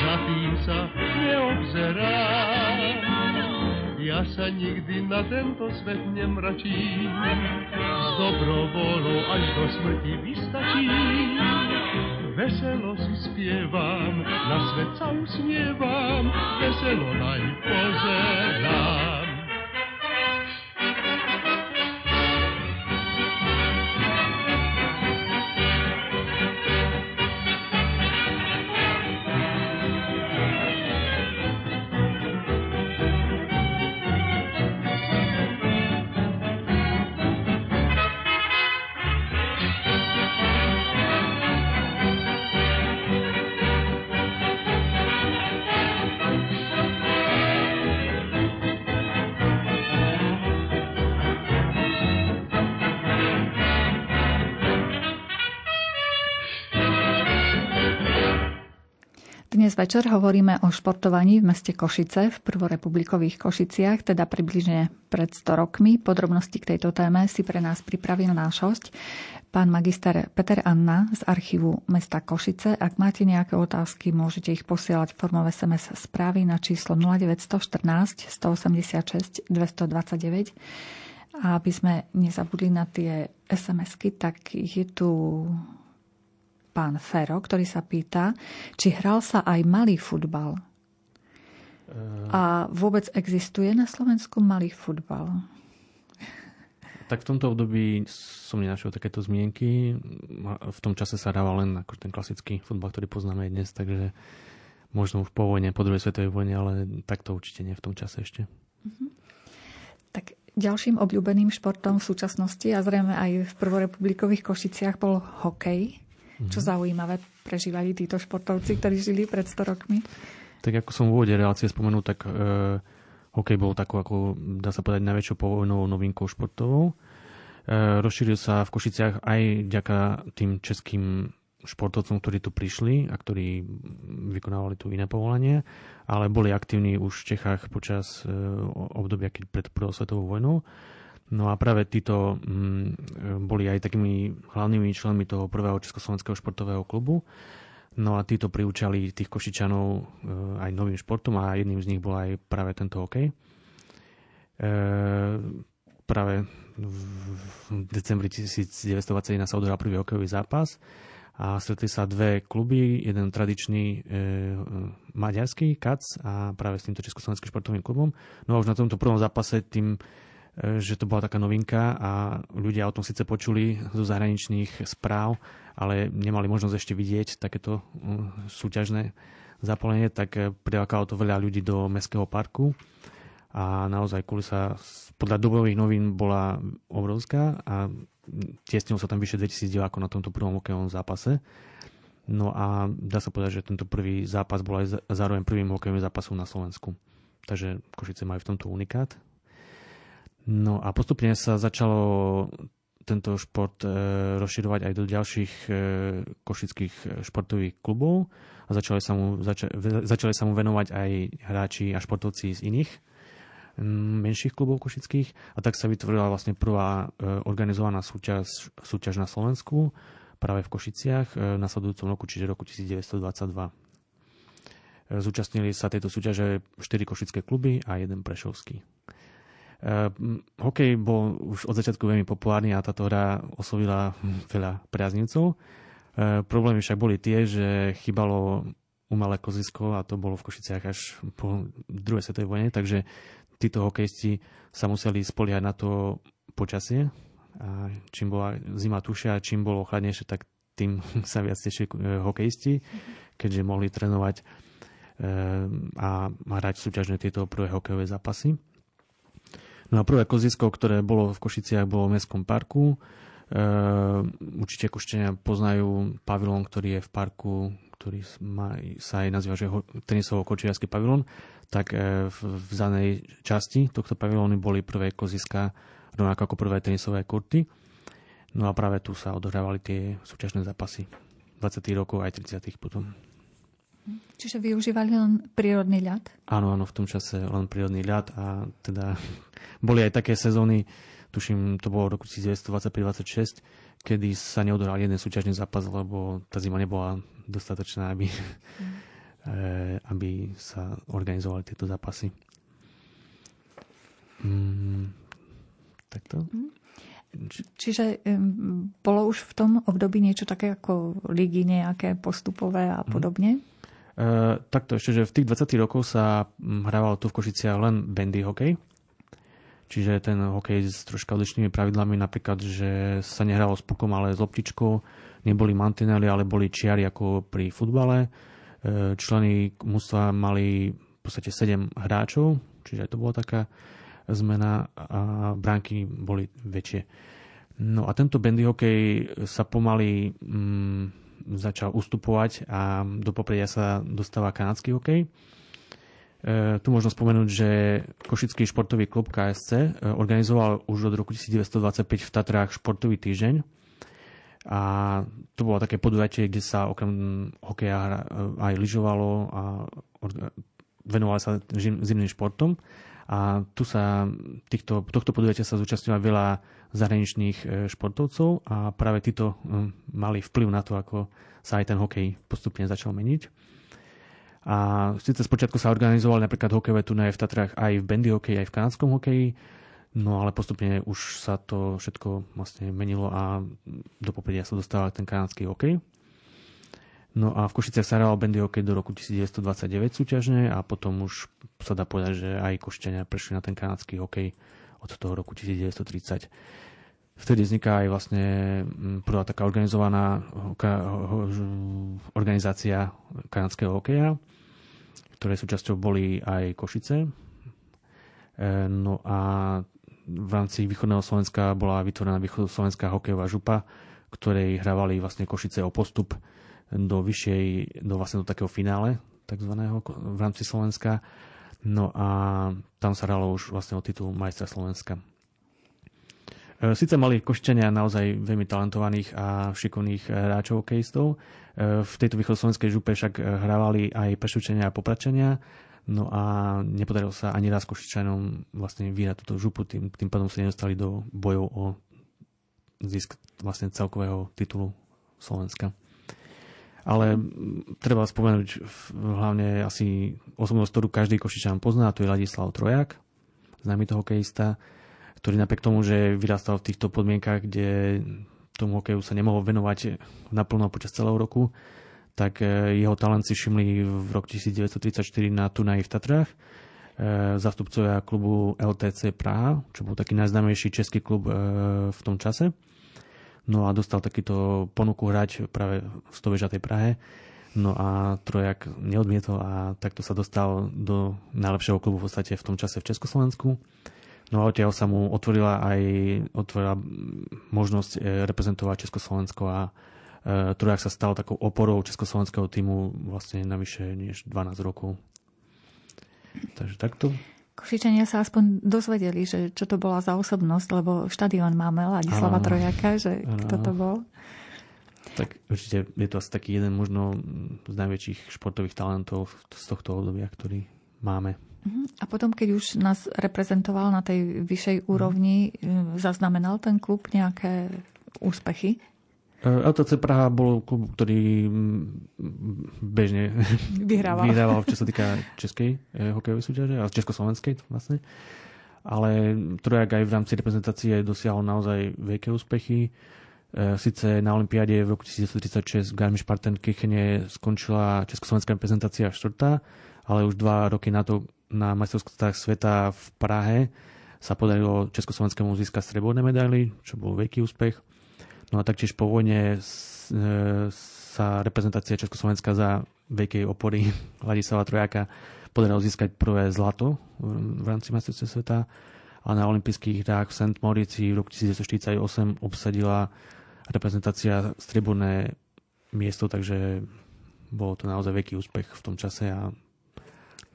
za tým sa neobzerám. Ja sa nikdy na tento svet nemračím, s dobrovolou až do smrti vystačím. Veselo si spievam, na svet sa usmievam, veselo naň. Večer hovoríme o športovaní v meste Košice v prvorepublikových Košiciach, teda približne pred 100 rokmi. Podrobnosti k tejto téme si pre nás pripravil náš host, pán magister Peter Anna z archívu mesta Košice. Ak máte nejaké otázky, môžete ich posielať formou SMS správy na číslo 0914 186 229. A aby sme nezabudli na tie SMS-ky, tak je tu pán Fero, ktorý sa pýta, či hral sa aj malý futbal. Uh... A vôbec existuje na Slovensku malý futbal? Tak v tomto období som nenašiel takéto zmienky. V tom čase sa hrával len ako ten klasický futbal, ktorý poznáme aj dnes, takže možno už po vojne, po druhej svetovej vojne, ale takto určite nie v tom čase ešte. Uh-huh. Tak ďalším obľúbeným športom v súčasnosti a zrejme aj v prvorepublikových Košiciach bol hokej. Mm-hmm. Čo zaujímavé prežívali títo športovci, ktorí žili pred 100 rokmi? Tak ako som v úvode relácie spomenul, tak e, hokej bol takou, ako dá sa povedať, najväčšou povojnovou novinkou športovou. E, rozšíril sa v Košiciach aj vďaka tým českým športovcom, ktorí tu prišli a ktorí vykonávali tu iné povolanie, ale boli aktívni už v Čechách počas e, obdobia keď pred prvou svetovou vojnou. No a práve títo mm, boli aj takými hlavnými členmi toho prvého Československého športového klubu. No a títo priúčali tých Košičanov e, aj novým športom a jedným z nich bol aj práve tento hokej. E, práve v decembri 1921 sa odohral prvý hokejový zápas a stretli sa dve kluby, jeden tradičný e, maďarský, KAC a práve s týmto Československým športovým klubom. No a už na tomto prvom zápase tým že to bola taká novinka a ľudia o tom síce počuli zo zahraničných správ, ale nemali možnosť ešte vidieť takéto súťažné zapolenie, tak e, prilákalo to veľa ľudí do Mestského parku a naozaj kulisa podľa dobových novín bola obrovská a tiesnilo sa tam vyše 2000 divákov na tomto prvom hokejovom zápase. No a dá sa povedať, že tento prvý zápas bol aj zároveň prvým hokejovým zápasom na Slovensku. Takže Košice majú v tomto unikát No a postupne sa začalo tento šport e, rozširovať aj do ďalších e, košických e, športových klubov a začali sa, mu, zača, začali sa mu venovať aj hráči a športovci z iných menších klubov košických a tak sa vytvorila vlastne prvá organizovaná súťaž, súťaž na Slovensku práve v Košiciach v nasledujúcom roku, čiže roku 1922. Zúčastnili sa tejto súťaže 4 košické kluby a jeden prešovský. Uh, hokej bol už od začiatku veľmi populárny a táto hra oslovila veľa priaznivcov. Uh, problémy však boli tie, že chýbalo umelé kozisko a to bolo v Košiciach až po druhej svetovej vojne, takže títo hokejisti sa museli spoliehať na to počasie. A čím bola zima tušia, čím bolo chladnejšie, tak tým sa viac tešili e, hokejisti, keďže mohli trénovať a hrať súťažne tieto prvé hokejové zápasy. No a prvé kozisko, ktoré bolo v Košiciach, bolo v Mestskom parku. E, určite Košťania poznajú pavilón, ktorý je v parku, ktorý má, sa aj nazýva, že tenisovo-kočiarský pavilón. Tak e, v, v zanej časti tohto pavilónu boli prvé koziska, rovnako ako prvé tenisové kurty. No a práve tu sa odohrávali tie súťažné zápasy 20. rokov aj 30. potom. Čiže využívali len prírodný ľad? Áno, áno, v tom čase len prírodný ľad a teda boli aj také sezóny tuším, to bolo v roku 1925-26, kedy sa neodohral jeden súťažný zápas, lebo tá zima nebola dostatočná, aby, mm. aby sa organizovali tieto zápasy. Mm, takto? Mm. Čiže um, bolo už v tom období niečo také ako ligy nejaké postupové a mhm. podobne? Mm. Uh, takto ešte, že v tých 20 rokov sa hrával tu v Košiciach len bandy hokej. Čiže ten hokej s troška odlišnými pravidlami, napríklad, že sa nehralo s pukom, ale s loptičkou, neboli mantinely, ale boli čiary ako pri futbale. Uh, členy mužstva mali v podstate 7 hráčov, čiže aj to bola taká zmena a bránky boli väčšie. No a tento bandy hokej sa pomaly mm, začal ustupovať a do popredia sa dostáva kanadský hokej. E, tu možno spomenúť, že Košický športový klub KSC e, organizoval už od roku 1925 v Tatrách športový týždeň. A to bolo také podujatie, kde sa okrem hokeja e, aj lyžovalo a venovali sa zimným športom. A tu sa týchto, tohto podujatia sa zúčastňovalo veľa zahraničných e, športovcov a práve títo mali vplyv na to, ako sa aj ten hokej postupne začal meniť. A síce spočiatku sa organizovali napríklad hokejové turnaje v Tatrách aj v bandy hokeji, aj v kanadskom hokeji, no ale postupne už sa to všetko vlastne menilo a do popredia sa dostával ten kanadský hokej. No a v Košiciach sa hral bandy hokej do roku 1929 súťažne a potom už sa dá povedať, že aj Košičania prešli na ten kanadský hokej od toho roku 1930. Vtedy vzniká aj vlastne mm, prvá taká organizovaná organizácia kanadského hokeja, ktoré súčasťou boli aj Košice. E, no a v rámci východného Slovenska bola vytvorená východoslovenská hokejová župa, ktorej hrávali vlastne Košice o postup do vyššej, do vlastne do takého finále takzvaného v rámci Slovenska. No a tam sa hralo už vlastne o titul majstra Slovenska. E, Sice mali Košťania naozaj veľmi talentovaných a šikovných e, hráčov hokejistov. E, v tejto východoslovenskej župe však hrávali aj Prešučania a Popračania. No a nepodarilo sa ani raz Košičanom vlastne vyrať túto župu, tým, tým pádom sa nedostali do bojov o zisk vlastne celkového titulu Slovenska. Ale treba spomenúť hlavne asi osobnosť, ktorú každý Košičan pozná, to je Ladislav Trojak, známy to hokejista, ktorý napriek tomu, že vyrastal v týchto podmienkach, kde tomu hokeju sa nemohol venovať naplno počas celého roku, tak e, jeho talent si všimli v roku 1934 na Tunaji v Tatrách. E, zastupcovia klubu LTC Praha, čo bol taký najznámejší český klub e, v tom čase. No a dostal takýto ponuku hrať práve v Stovežatej Prahe. No a Trojak neodmietol a takto sa dostal do najlepšieho klubu v podstate v tom čase v Československu. No a odtiaľ sa mu otvorila aj otvorila možnosť e, reprezentovať Československo a e, Trojak sa stal takou oporou československého týmu vlastne na vyše než 12 rokov. Takže takto. Košičania sa aspoň dozvedeli, že čo to bola za osobnosť, lebo štadión máme Ladislava Trojaka, že ano. kto to bol. Tak určite je to asi taký jeden možno z najväčších športových talentov z tohto obdobia, ktorý máme. Mhm. A potom, keď už nás reprezentoval na tej vyššej úrovni, mm. zaznamenal ten klub nejaké úspechy? LTC Praha bol klub, ktorý mm, bežne vyhrával, vyhrával čo sa týka českej eh, hokejovej súťaže a československej vlastne. Ale Trojak aj v rámci reprezentácie dosiahol naozaj veľké úspechy. Eh, Sice na Olympiáde v roku 1936 v Garmisch-Partenkirchene skončila československá reprezentácia štvrtá, ale už dva roky na to na majstrovstvách sveta v Prahe sa podarilo Československému získať strebové medaily, čo bol veľký úspech. No a taktiež po vojne e, sa reprezentácia Československa za veľkej opory Ladislava Trojaka podarilo získať prvé zlato v rámci majstrovstve sveta a na olympijských hrách v St. Maurici v roku 1948 obsadila reprezentácia strieborné miesto, takže bolo to naozaj veľký úspech v tom čase a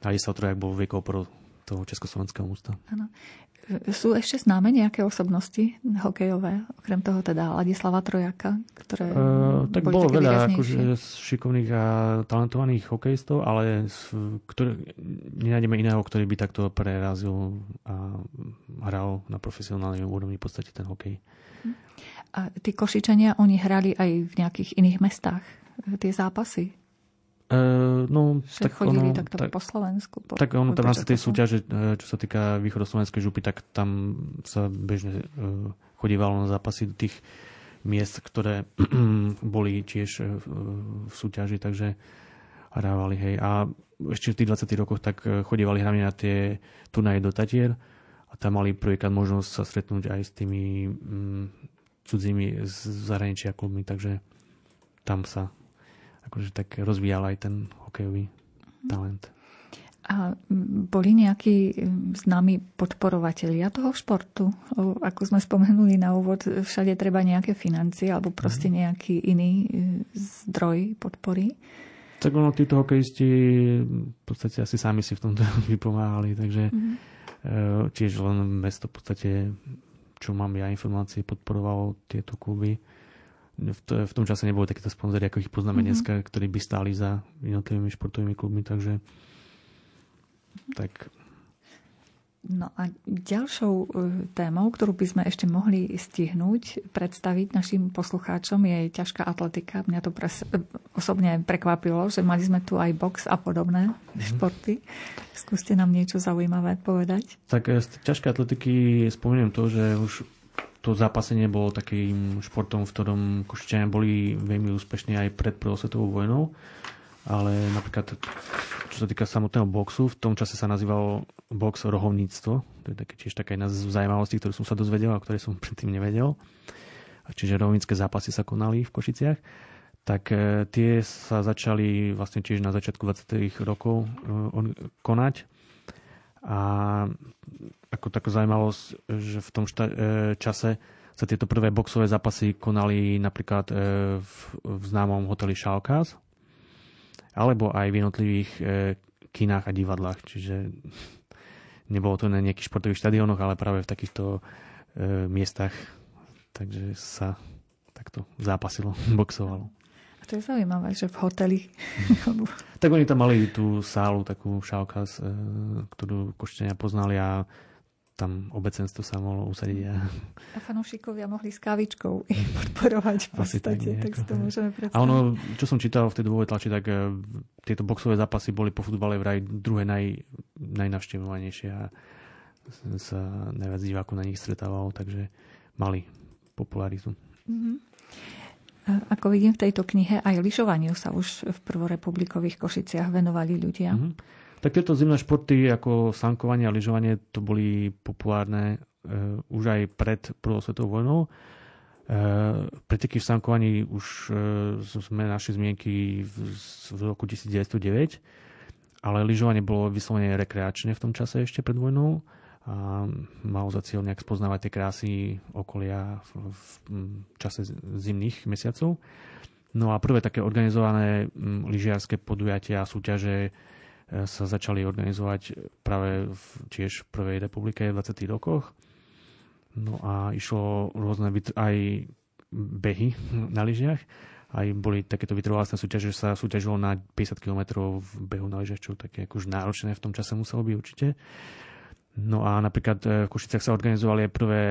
Ladislav Trojak bol veľkou oporou toho československého ústa. Ano. Sú ešte známe nejaké osobnosti hokejové, okrem toho teda Ladislava Trojaka, ktoré uh, Tak bolo veľa akože, šikovných a talentovaných hokejistov, ale ktoré, nenájdeme iného, ktorý by takto prerazil a hral na profesionálnej úrovni v podstate ten hokej. A tí Košičania, oni hrali aj v nejakých iných mestách tie zápasy? Uh, no, že tak chodili ono, takto tak, po Slovensku. Po, tak ono tam v tej súťaže, e, čo sa týka východoslovenskej župy, tak tam sa bežne uh, chodívalo na zápasy do tých miest, ktoré boli tiež v súťaži, takže hrávali, hej. A ešte v tých 20 rokoch tak chodívali hlavne na tie turnaje do Tatier a tam mali prvýkrát možnosť sa stretnúť aj s tými um, cudzími z zahraničia klubmi, takže tam sa akože tak rozvíjal aj ten hokejový talent. A boli nejakí známi podporovatelia toho športu? Ako sme spomenuli na úvod, všade treba nejaké financie alebo proste mhm. nejaký iný e, zdroj podpory? Tak ono, títo hokejisti v podstate asi sami si v tomto vypomáhali, takže mm-hmm. tiež len mesto v podstate, čo mám ja informácie, podporovalo tieto kluby v, to, v tom čase neboli takéto sponzory, ako ich poznáme mm-hmm. dneska, ktorí by stáli za jednotlivými športovými klubmi, takže tak No a ďalšou e, témou, ktorú by sme ešte mohli stihnúť, predstaviť našim poslucháčom je ťažká atletika. Mňa to pres, e, osobne prekvapilo, že mali sme tu aj box a podobné mm-hmm. športy. Skúste nám niečo zaujímavé povedať. Tak e, z ťažké atletiky spomeniem to, že už to zápasenie bolo takým športom, v ktorom Košičania boli veľmi úspešní aj pred prvou svetovou vojnou. Ale napríklad, čo sa týka samotného boxu, v tom čase sa nazývalo box rohovníctvo. To je také, tiež taká jedna z zaujímavostí, ktorú som sa dozvedel a ktoré som predtým nevedel. Čiže rohovnícke zápasy sa konali v Košiciach. Tak e, tie sa začali vlastne tiež na začiatku 20. rokov e, konať a ako takú zaujímavosť, že v tom šta- e, čase sa tieto prvé boxové zápasy konali napríklad e, v, v známom hoteli Šalkás alebo aj v jednotlivých e, kinách a divadlách. Čiže nebolo to na nejakých športových štadiónoch, ale práve v takýchto miestach. Takže sa takto zápasilo, boxovalo. To je zaujímavé, že v hoteli. tak oni tam mali tú sálu, takú šálkas, e, ktorú koštenia poznali a tam obecenstvo sa mohlo usadiť. A, a fanúšikovia mohli s kávičkou podporovať v podstate, tak, tak si to môžeme predstaviť. A ono, čo som čítal v tej dôvode tlači, tak e, tieto boxové zápasy boli po futbale vraj druhé naj, najnavštevovanejšie a sa najviac divákov na nich stretávalo, takže mali popularitu. Mm-hmm. Ako vidím v tejto knihe, aj lyžovaniu sa už v prvorepublikových Košiciach venovali ľudia. Mm-hmm. Tak tieto zimné športy ako sankovanie a lyžovanie to boli populárne e, už aj pred prvou svetovou vojnou. E, preteky v sankovaní už e, sme našli zmienky v, v roku 1909, ale lyžovanie bolo vyslovene rekreačné v tom čase ešte pred vojnou a mal za cieľ nejak spoznávať tie krásy okolia v, v čase zimných mesiacov. No a prvé také organizované lyžiarske podujatia a súťaže e, sa začali organizovať práve v tiež v Prvej republike v 20. rokoch. No a išlo rôzne aj behy na lyžiach. Aj boli takéto vytrvalostné súťaže, že sa súťažilo na 50 km v behu na lyžiach, čo také akož náročné v tom čase muselo byť určite. No a napríklad e, v Košicách sa organizovali aj prvé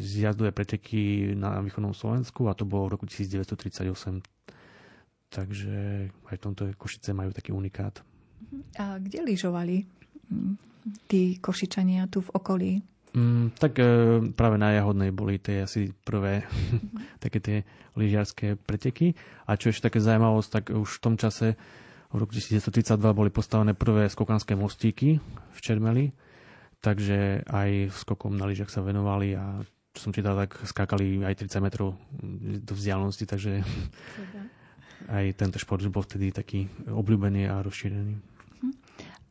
zjazdové preteky na východnom Slovensku a to bolo v roku 1938. Takže aj v tomto Košice majú taký unikát. A kde lyžovali tí Košičania tu v okolí? Mm, tak e, práve na Jahodnej boli tie asi prvé také tie lyžiarské preteky. A čo ešte také zaujímavosť, tak už v tom čase v roku 1932 boli postavené prvé skokanské mostíky v Čermeli takže aj skokom na lyžiach sa venovali a čo som čítal, tak skákali aj 30 metrov do vzdialenosti, takže aj tento šport bol vtedy taký obľúbený a rozšírený. Mhm.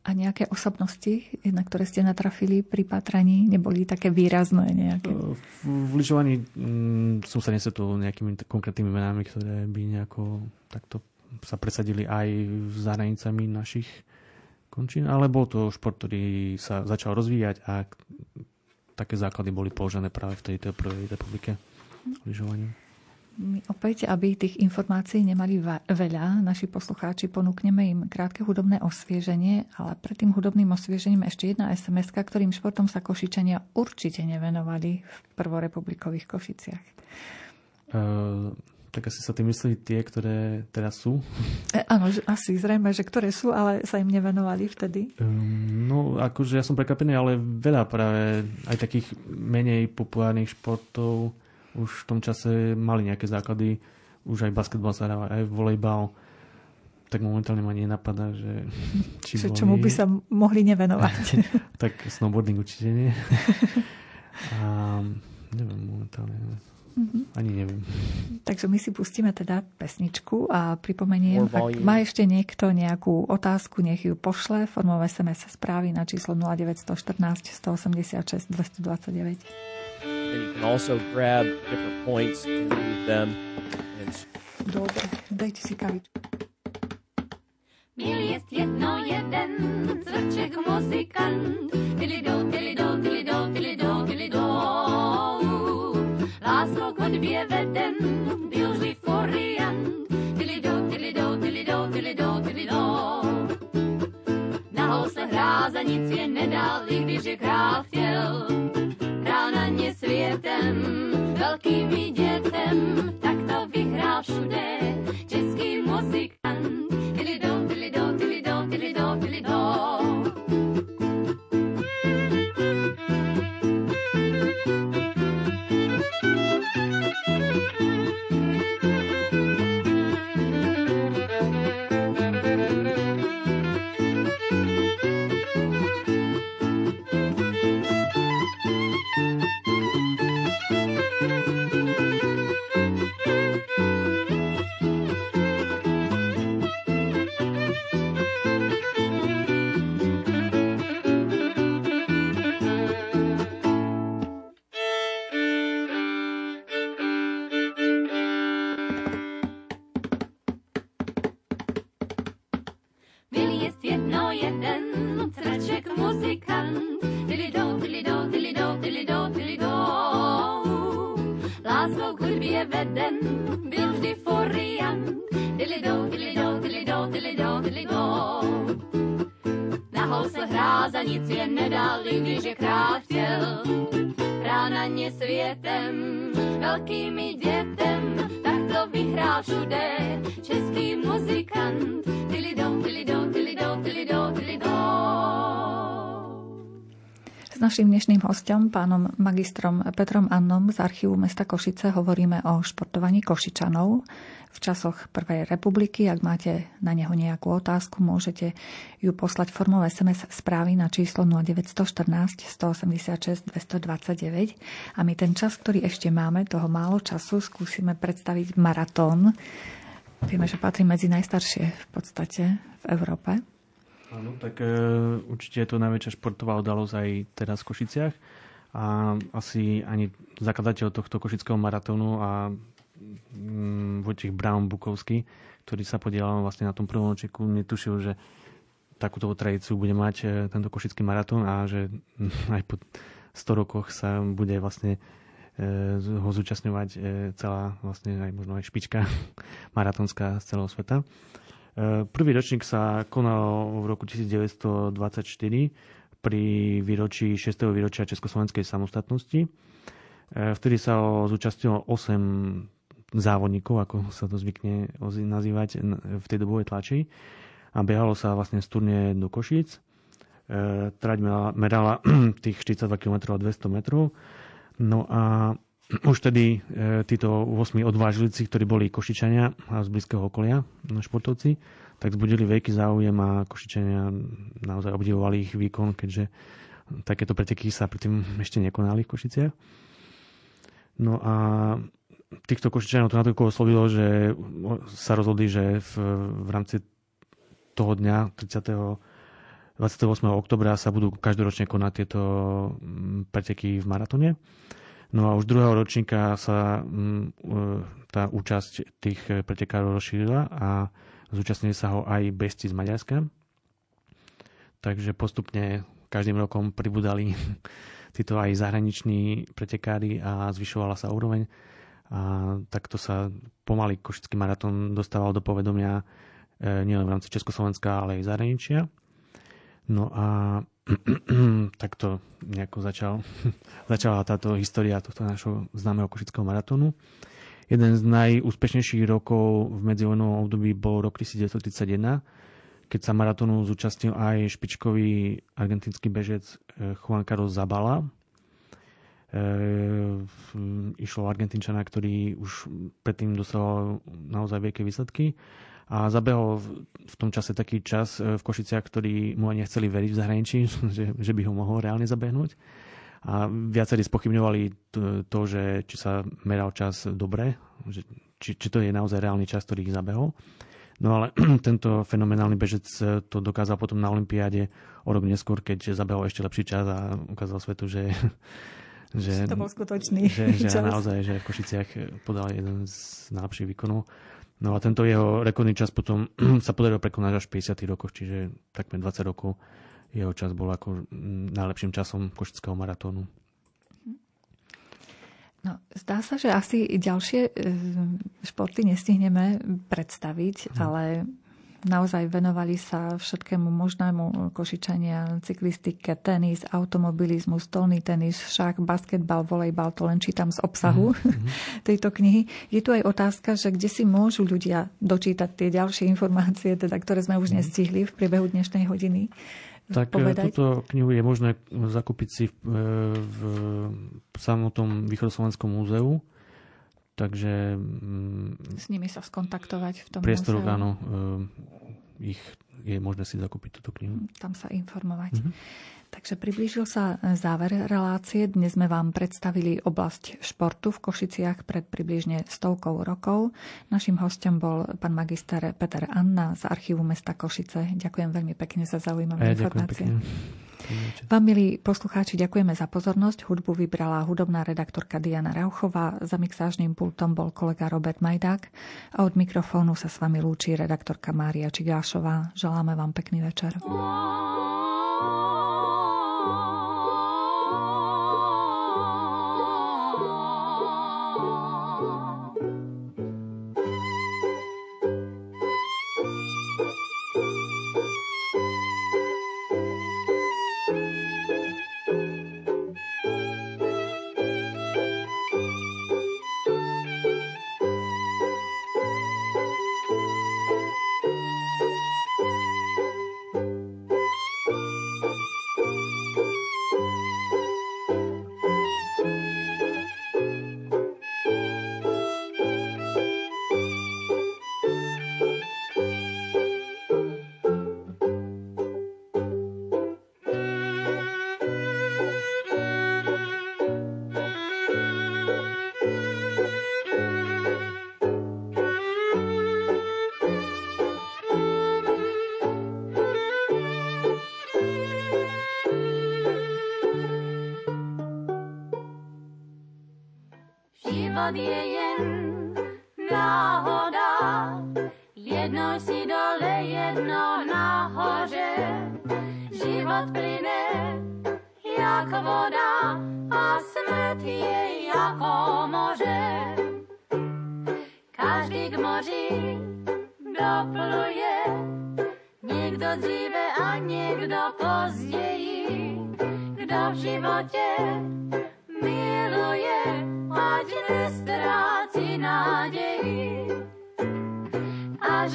A nejaké osobnosti, na ktoré ste natrafili pri patraní, neboli také výrazné nejaké? V, v lyžovaní mm, som sa nesetol nejakými konkrétnymi menami, ktoré by nejako takto sa presadili aj za hranicami našich končín, ale bol to šport, ktorý sa začal rozvíjať a také základy boli položené práve v tejto prvej republike lyžovania. My opäť, aby tých informácií nemali veľa, naši poslucháči ponúkneme im krátke hudobné osvieženie, ale pred tým hudobným osviežením ešte jedna sms ktorým športom sa Košičania určite nevenovali v prvorepublikových Košiciach. Uh, tak asi sa tým myslí tie, ktoré teraz sú? E, áno, asi zrejme, že ktoré sú, ale sa im nevenovali vtedy. Um, no, akože ja som prekvapený, ale veľa práve aj takých menej populárnych športov už v tom čase mali nejaké základy, už aj basketbal sa hráva, aj volejbal, tak momentálne ma nenapadá, že... Či že čomu by sa mohli nevenovať. tak snowboarding určite nie. A neviem, momentálne Mm-hmm. Ani neviem. Takže my si pustíme teda pesničku a pripomeniem, ak má ešte niekto nejakú otázku, nech ju pošle formou SMS správy na číslo 0914 186 229. And you can also grab different points and move them. And... Dobre, dajte si kavičku. Byl jest jedno jeden cvrček muzikant, tilido, tilido, tilido, tilido, tilido. Láskou k hudbě veden, byl vždy foriant, tilido, tilido, tilido, tilido, tilido. Nahou se hrá, za nic je nedal, i když je král chtěl magistrom Petrom Annom z archívu mesta Košice, hovoríme o športovaní Košičanov v časoch Prvej republiky. Ak máte na neho nejakú otázku, môžete ju poslať formou SMS správy na číslo 0914 186 229. A my ten čas, ktorý ešte máme, toho málo času, skúsime predstaviť maratón. Vieme, že patrí medzi najstaršie v podstate v Európe. Áno, tak e, určite je to najväčšia športová udalosť aj teraz v Košiciach. A asi ani zakladateľ tohto košického maratónu a mm, Vojtech Brown Bukovský, ktorý sa podielal vlastne na tom prvom ročeku, netušil, že takúto tradíciu bude mať e, tento košický maratón a že aj po 100 rokoch sa bude vlastne e, ho zúčastňovať e, celá vlastne aj možno aj špička maratónska z celého sveta. Prvý ročník sa konal v roku 1924 pri výročí 6. výročia Československej samostatnosti. E, vtedy sa zúčastnilo 8 závodníkov, ako sa to zvykne nazývať v tej dobovej tlači. A behalo sa vlastne z turnie do Košíc. E, trať merala tých 42 km a 200 metrov. No a už tedy e, títo 8 odvážilici, ktorí boli Košičania a z blízkeho okolia, športovci, tak zbudili veľký záujem a Košičania naozaj obdivovali ich výkon, keďže takéto preteky sa predtým ešte nekonali v Košiciach. No a týchto Košičanov to natoľko oslovilo, že sa rozhodli, že v, v rámci toho dňa 30. 28. oktobra sa budú každoročne konať tieto preteky v maratone. No a už druhého ročníka sa mm, e, tá účasť tých pretekárov rozšírila a zúčastnili sa ho aj besti z Maďarska. Takže postupne každým rokom pribudali títo aj zahraniční pretekári a zvyšovala sa úroveň. A takto sa pomaly Košický maratón dostával do povedomia e, nielen v rámci Československa, ale aj zahraničia. No a takto nejako začal, začala táto história tohto našho známeho Košického maratónu. Jeden z najúspešnejších rokov v medzivojnovom období bol rok 1931, keď sa maratónu zúčastnil aj špičkový argentínsky bežec eh, Juan Carlos Zabala. E, išlo Argentínčana, ktorý už predtým dosahol naozaj veľké výsledky a zabehol v, tom čase taký čas eh, v Košiciach, ktorí mu ani nechceli veriť v zahraničí, že, že by ho mohol reálne zabehnúť. A viacerí spochybňovali to, že či sa meral čas dobre, že, či, či to je naozaj reálny čas, ktorý ich zabehol. No ale tento fenomenálny bežec to dokázal potom na Olympiáde o rok neskôr, keď zabehol ešte lepší čas a ukázal svetu, že že, to bol skutočný že, že čas. naozaj, že v Košiciach podal jeden z najlepších výkonov. No a tento jeho rekordný čas potom sa podarilo prekonať až v 50. rokoch, čiže takmer 20 rokov jeho čas bol ako mm, najlepším časom Košického maratónu. No, zdá sa, že asi ďalšie e, športy nestihneme predstaviť, hmm. ale naozaj venovali sa všetkému možnému košičania, cyklistike, tenis, automobilizmus, stolný tenis, šach, basketbal, volejbal, to len čítam z obsahu mm-hmm. tejto knihy. Je tu aj otázka, že kde si môžu ľudia dočítať tie ďalšie informácie, teda, ktoré sme už mhm. nestihli v priebehu dnešnej hodiny. Tak e, povedať? túto knihu je možné zakúpiť si v, e, v samotnom Východoslovenskom múzeu. Takže... Mm, S nimi sa skontaktovať v tom Priestor, áno. E, ich je možné si zakúpiť túto knihu. Tam sa informovať. Mm-hmm. Takže priblížil sa záver relácie. Dnes sme vám predstavili oblasť športu v Košiciach pred približne stovkou rokov. Našim hostom bol pán magister Peter Anna z archívu mesta Košice. Ďakujem veľmi pekne za zaujímavé ja, informácie. Vám, milí poslucháči, ďakujeme za pozornosť. Hudbu vybrala hudobná redaktorka Diana Rauchová, za mixážnym pultom bol kolega Robert Majdák a od mikrofónu sa s vami lúči redaktorka Mária Čigášová. Želáme vám pekný večer.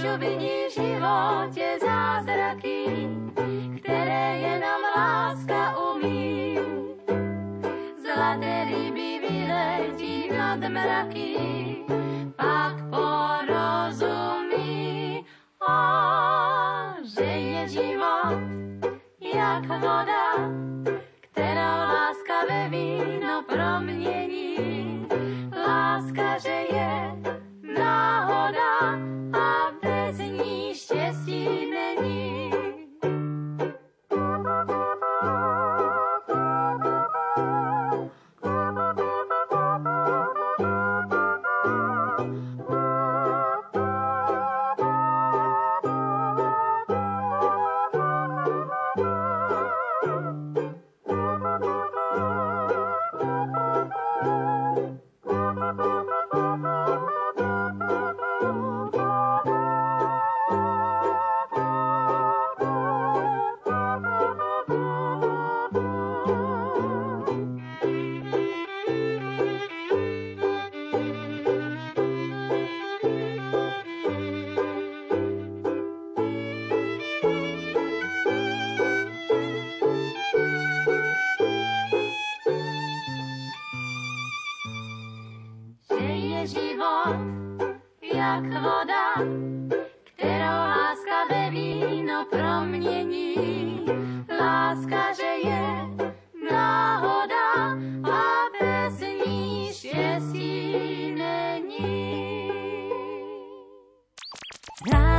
čo vidí v živote zázraky, ktoré je nám láska umí. Zlaté ryby vyletí nad mraky, pak porozumí, o, že je život jak voda.